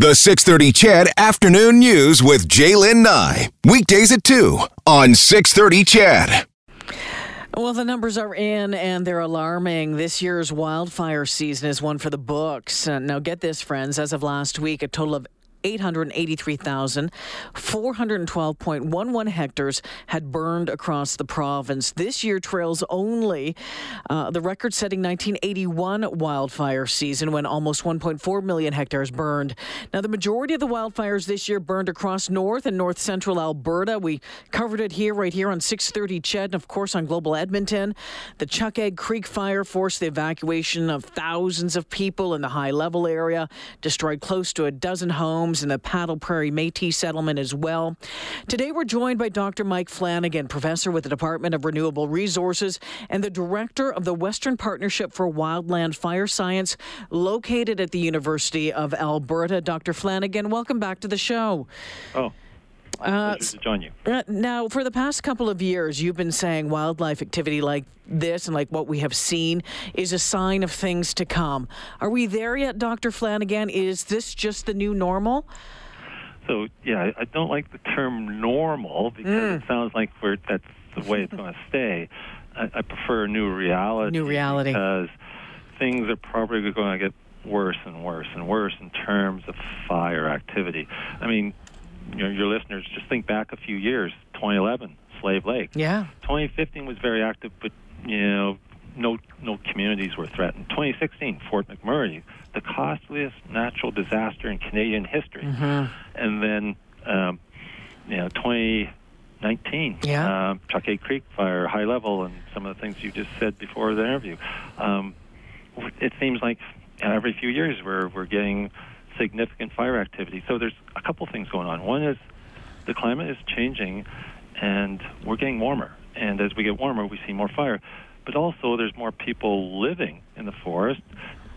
The 630 Ched Afternoon News with Jaylen Nye. Weekdays at 2 on 630 Ched. Well, the numbers are in and they're alarming. This year's wildfire season is one for the books. Uh, now, get this, friends. As of last week, a total of 883,412.11 hectares had burned across the province. This year trails only uh, the record setting 1981 wildfire season when almost 1.4 million hectares burned. Now, the majority of the wildfires this year burned across north and north central Alberta. We covered it here, right here on 630 Ched, and of course on Global Edmonton. The Chuckegg Creek fire forced the evacuation of thousands of people in the high level area, destroyed close to a dozen homes in the Paddle Prairie Métis settlement as well. Today, we're joined by Dr. Mike Flanagan, professor with the Department of Renewable Resources and the director of the Western Partnership for Wildland Fire Science, located at the University of Alberta. Dr. Flanagan, welcome back to the show. Oh. Uh, to join you. Uh, now, for the past couple of years, you've been saying wildlife activity like this and like what we have seen is a sign of things to come. Are we there yet, Dr. Flanagan? Is this just the new normal? So, yeah, I don't like the term normal because mm. it sounds like we're, that's the way it's going to stay. I, I prefer new reality. New reality. Because things are probably going to get worse and worse and worse in terms of fire activity. I mean, your, your listeners just think back a few years 2011 slave lake yeah 2015 was very active but you know no no communities were threatened 2016 fort mcmurray the costliest natural disaster in canadian history mm-hmm. and then um, you know 2019 yeah. uh, Chuckegg Creek fire, high level, and some of the things you just said before the interview. Um, it seems like every few years we're we're getting significant fire activity. So there's a couple things going on. One is the climate is changing, and we're getting warmer. And as we get warmer, we see more fire. But also, there's more people living in the forest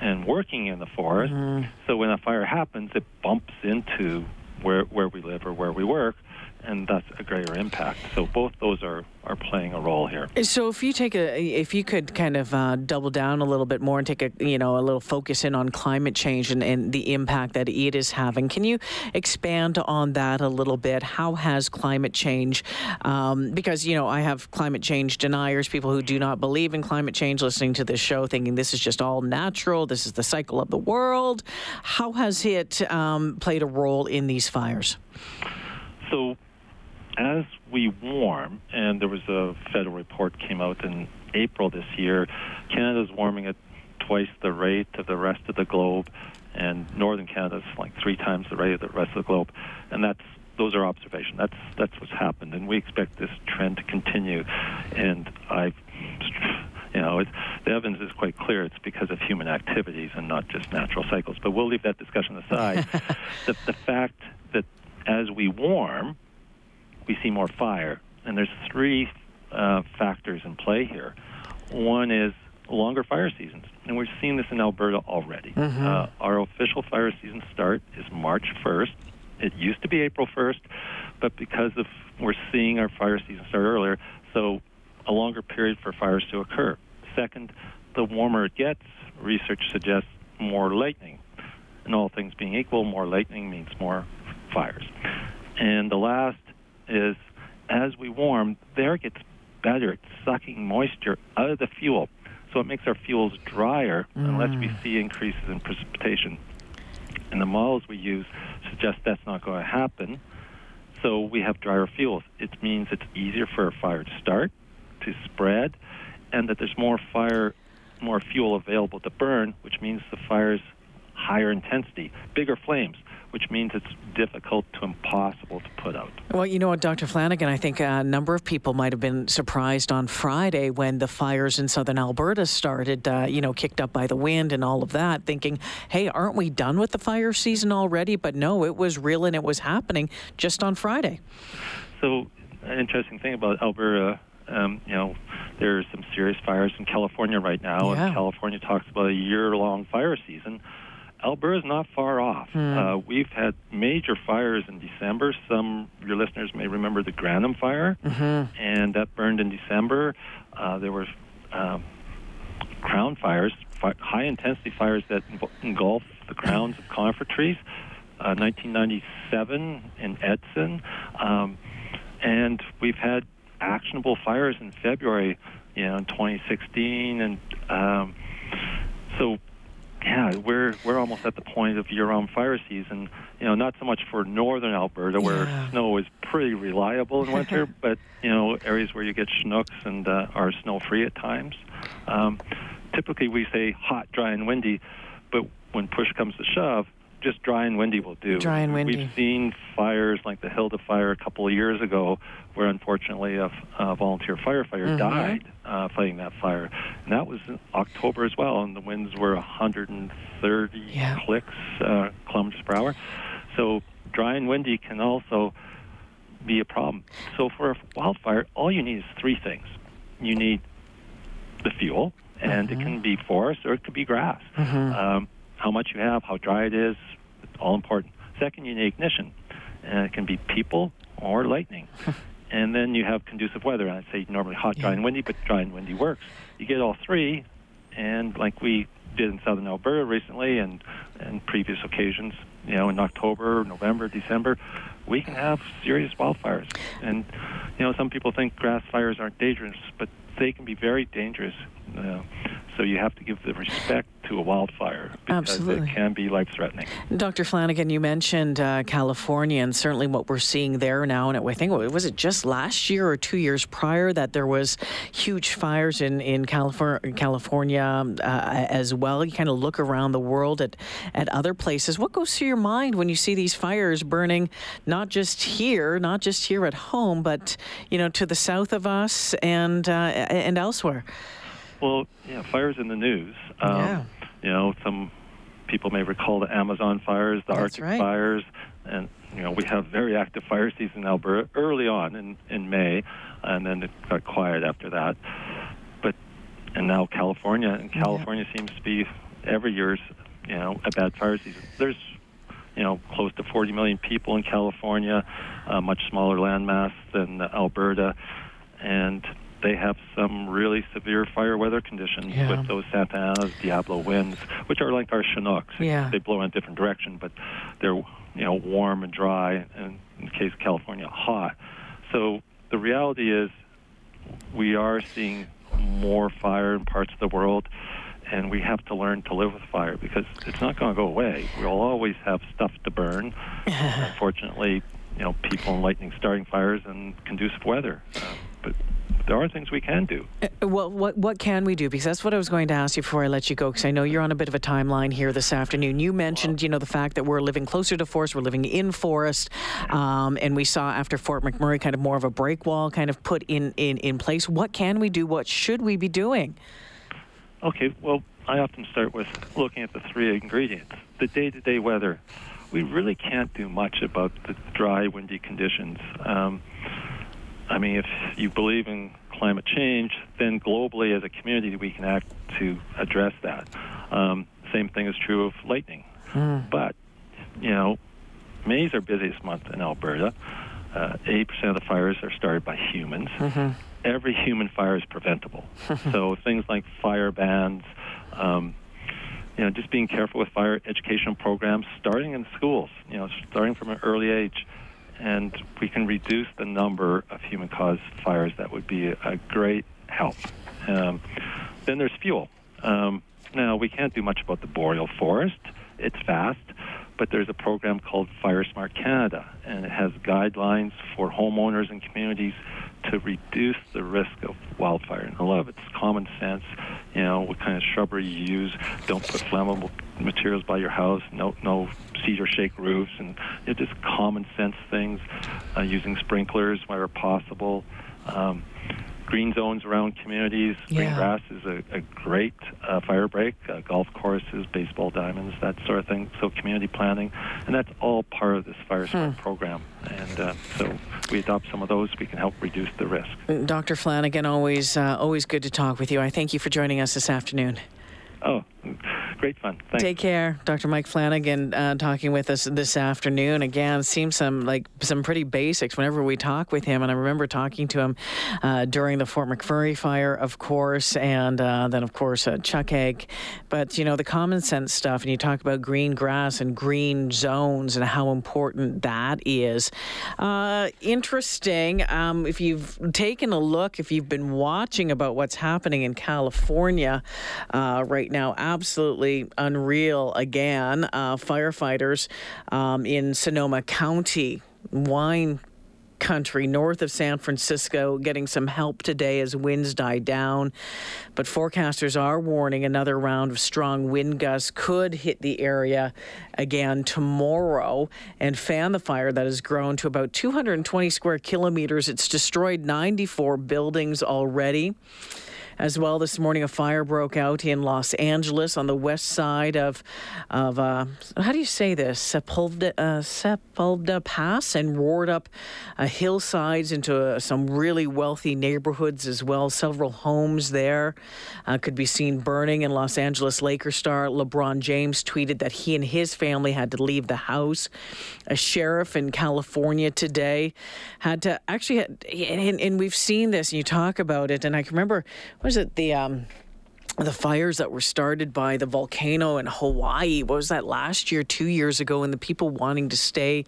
and working in the forest. Mm-hmm. So when a fire happens, it bumps into where where we live or where we work, and that's a greater impact. So both those are, are playing a role here. So if you take a, if you could kind of uh, double down a little bit more and take a, you know, a little focus in on climate change and, and the impact that it is having, can you expand on that a little bit? How has climate change, um, because you know, I have climate change deniers, people who do not believe in climate change, listening to this show, thinking this is just all natural, this is the cycle of the world. How has it um, played a role in these fires? So as we warm, and there was a federal report came out in April this year, Canada's warming at twice the rate of the rest of the globe, and northern Canada's like three times the rate of the rest of the globe, and that's those are observations. That's that's what's happened, and we expect this trend to continue. And I, you know, it's, the evidence is quite clear. It's because of human activities and not just natural cycles. But we'll leave that discussion aside. the, the fact as we warm, we see more fire. And there's three uh, factors in play here. One is longer fire seasons, and we're seeing this in Alberta already. Mm-hmm. Uh, our official fire season start is March 1st. It used to be April 1st, but because of we're seeing our fire season start earlier, so a longer period for fires to occur. Second, the warmer it gets, research suggests more lightning. And all things being equal, more lightning means more fires. And the last is as we warm, there gets better at sucking moisture out of the fuel. So it makes our fuels drier mm. unless we see increases in precipitation. And the models we use suggest that's not going to happen. So we have drier fuels. It means it's easier for a fire to start, to spread, and that there's more fire, more fuel available to burn, which means the fire's higher intensity, bigger flames which means it's difficult to impossible to put out. Well, you know what, Dr. Flanagan, I think a number of people might have been surprised on Friday when the fires in southern Alberta started, uh, you know, kicked up by the wind and all of that, thinking, hey, aren't we done with the fire season already? But no, it was real and it was happening just on Friday. So, an interesting thing about Alberta um, you know, there are some serious fires in California right now, yeah. and California talks about a year-long fire season. Alberta's not far off. Mm. Uh, we've had major fires in December. Some of your listeners may remember the Granum fire, mm-hmm. and that burned in December. Uh, there were um, crown fires, fi- high intensity fires that engulfed the crowns of conifer trees. uh, 1997 in Edson, um, and we've had actionable fires in February, you know, in 2016, and um, so yeah, we're we're almost at the point of year-round fire season. You know, not so much for northern Alberta where Yeah. snow is pretty reliable in winter, but you know, areas where you get Chinooks and uh, are snow-free at times. Um, typically, we say hot, dry, and windy, but when push comes to shove, just dry and windy will do. Dry and windy. We've seen fires like the Hilda fire a couple of years ago, where unfortunately a, a volunteer firefighter Mhm. died uh, fighting that fire, and that was in October as well, and the winds were 130 Yeah. clicks uh, kilometers per hour. So dry and windy can also be a problem. So for a wildfire, all you need is three things. You need the fuel, and it can be forest or it could be grass. Um, how much you have, how dry it is, it's all important. Second, you need ignition, and it can be people or lightning. and then you have conducive weather. And I'd say normally hot, dry, Yeah. and windy, but dry and windy works. You get all three, and like we did in southern Alberta recently, and and previous occasions, you know, in October, November, December, we can have serious wildfires. And you know, some people think grass fires aren't dangerous, but they can be very dangerous. Uh, so you have to give the respect to a wildfire because Absolutely. it can be life-threatening. Dr. Flanagan, you mentioned uh, California and certainly what we're seeing there now. And I think was it just last year or two years prior that there was huge fires in in California, California um, uh, as well. You kind of look around the world at at other places. What goes through your mind when you see these fires burning, not just here, not just here at home, but you know to the south of us and uh, and elsewhere? Well, yeah, fires in the news. Um, Yeah. You know, some people may recall the Amazon fires, the That's Arctic right. fires, and you know we have very active fire season in Alberta early on in in May, and then it got quiet after that. But and now California, and California seems to be every year's you know a bad fire season. There's you know close to 40 million people in California, a much smaller landmass than Alberta, and they have some really severe fire weather conditions Yeah. with those Santa Ana's Diablo winds, which are like our Chinooks. Yeah. They blow in a different direction, but they're you know warm and dry, and in case of California, hot. So the reality is, we are seeing more fire in parts of the world, and we have to learn to live with fire because it's not going to go away. We'll always have stuff to burn. Unfortunately, you know, people and lightning starting fires and conducive weather. But there are things we can do. Uh, Well, what what can we do? Because that's what I was going to ask you before I let you go. Because I know you're on a bit of a timeline here this afternoon. You mentioned, you know, the fact that we're living closer to forest, we're living in forest, um, and we saw after Fort McMurray kind of more of a break wall kind of put in in in place. What can we do? What should we be doing? Okay, well, I often start with looking at the three ingredients. The day to day weather. We really can't do much about the dry, windy conditions. Um, I mean, if you believe in climate change, then globally as a community we can act to address that. Um, same thing is true of lightning. But, you know, May is our busiest month in Alberta. Uh, 80% of the fires are started by humans. Every human fire is preventable. so things like fire bans, um, you know, just being careful with fire educational programs, starting in schools, you know, starting from an early age, and we can reduce the number of human-caused fires. That would be a, a great help. Um, then there's fuel. Um, now we can't do much about the boreal forest; it's vast, but there's a program called Fire Smart Canada, and it has guidelines for homeowners and communities to reduce the risk of wildfire. And a lot of it's common sense. You know, what kind of shrubbery you use. Don't put flammable materials by your house. No, no cedar shake roofs, and know, just common sense things. Uh, using sprinklers where possible. Um, green zones around communities. Green Yeah. grass is a, a great uh, fire break. Uh, golf courses, baseball diamonds, that sort of thing. So community planning, and that's all part of this Fire Smart program. And uh, so we adopt some of those. We can help reduce the risk. Dr. Flanagan, always uh, always good to talk with you. I thank you for joining us this afternoon. Oh, great fun. Thanks. Take care, Dr. Mike Flanagan, uh, talking with us this afternoon. Again, seems some like some pretty basics whenever we talk with him. And I remember talking to him uh, during the Fort McMurray fire, of course, and uh, then of course uh, Chuckegg. But you know the common sense stuff, and you talk about green grass and green zones and how important that is. Uh, interesting. Um, if you've taken a look, if you've been watching about what's happening in California uh, right now, absolutely unreal again. Uh, firefighters um, in Sonoma County, wine country north of San Francisco getting some help today as winds die down. But forecasters are warning another round of strong wind gusts could hit the area again tomorrow and fan the fire that has grown to about 220 square kilometers. It's destroyed 94 buildings already. As well, this morning a fire broke out in Los Angeles on the west side of, of uh, how do you say this, Sepulveda, uh, Sepulveda Pass, and roared up uh, hillsides into uh, some really wealthy neighborhoods as well. Several homes there uh, could be seen burning. In Los Angeles, Lakers star LeBron James tweeted that he and his family had to leave the house. A sheriff in California today had to actually, and, and we've seen this, and you talk about it, and I can remember was it the um, the fires that were started by the volcano in Hawaii. What was that last year, two years ago, and the people wanting to stay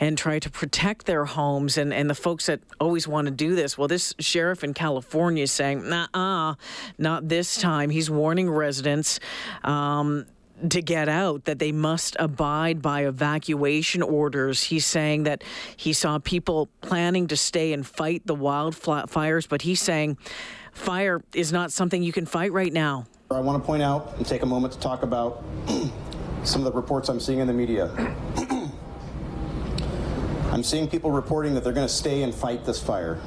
and try to protect their homes and, and the folks that always want to do this. Well, this sheriff in California is saying, nah, not this time. He's warning residents. Um, to get out, that they must abide by evacuation orders. He's saying that he saw people planning to stay and fight the wildfires, but he's saying fire is not something you can fight right now. I want to point out and take a moment to talk about some of the reports I'm seeing in the media. I'm seeing people reporting that they're going to stay and fight this fire.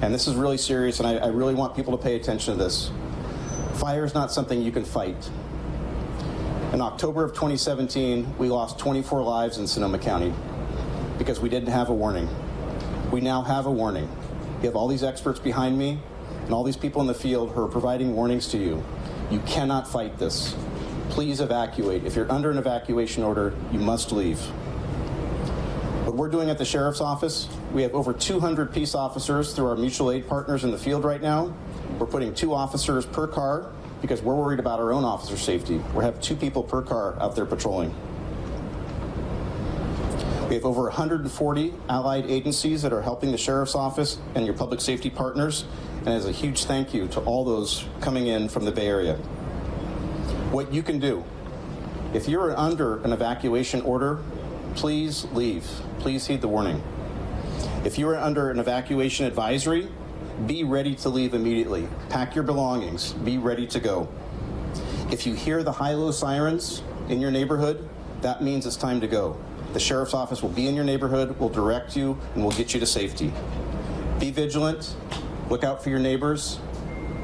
And this is really serious, and I, I really want people to pay attention to this. Fire is not something you can fight. In October of 2017, we lost 24 lives in Sonoma County because we didn't have a warning. We now have a warning. You have all these experts behind me and all these people in the field who are providing warnings to you. You cannot fight this. Please evacuate. If you're under an evacuation order, you must leave. What we're doing at the sheriff's office, we have over 200 peace officers through our mutual aid partners in the field right now. We're putting two officers per car because we're worried about our own officer safety. We have two people per car out there patrolling. We have over 140 allied agencies that are helping the sheriff's office and your public safety partners and as a huge thank you to all those coming in from the Bay Area. What you can do, if you're under an evacuation order, please leave. Please heed the warning. If you are under an evacuation advisory, be ready to leave immediately. Pack your belongings. Be ready to go. If you hear the high-low sirens in your neighborhood, that means it's time to go. The sheriff's office will be in your neighborhood, will direct you, and will get you to safety. Be vigilant. Look out for your neighbors.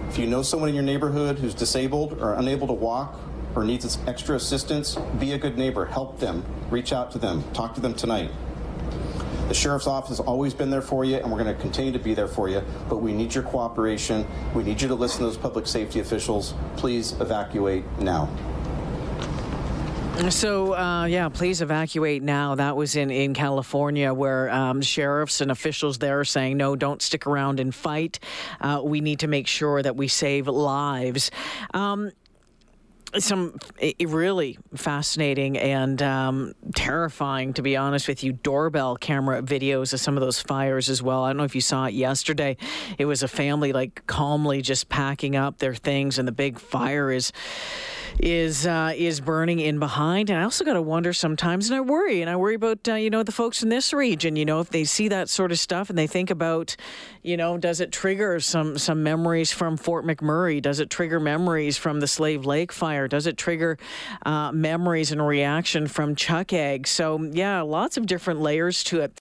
If you know someone in your neighborhood who's disabled or unable to walk or needs extra assistance, be a good neighbor. Help them. Reach out to them. Talk to them tonight. The sheriff's office has always been there for you, and we're going to continue to be there for you. But we need your cooperation. We need you to listen to those public safety officials. Please evacuate now. So, uh, yeah, please evacuate now. That was in, in California where um, sheriffs and officials there are saying, no, don't stick around and fight. Uh, we need to make sure that we save lives. Um, some really fascinating and um, terrifying, to be honest with you, doorbell camera videos of some of those fires as well. I don't know if you saw it yesterday. It was a family like calmly just packing up their things, and the big fire is is uh, is burning in behind. And I also got to wonder sometimes, and I worry, and I worry about uh, you know the folks in this region. You know, if they see that sort of stuff and they think about, you know, does it trigger some some memories from Fort McMurray? Does it trigger memories from the Slave Lake fire? Does it trigger uh, memories and reaction from Chuckegg? So yeah, lots of different layers to it.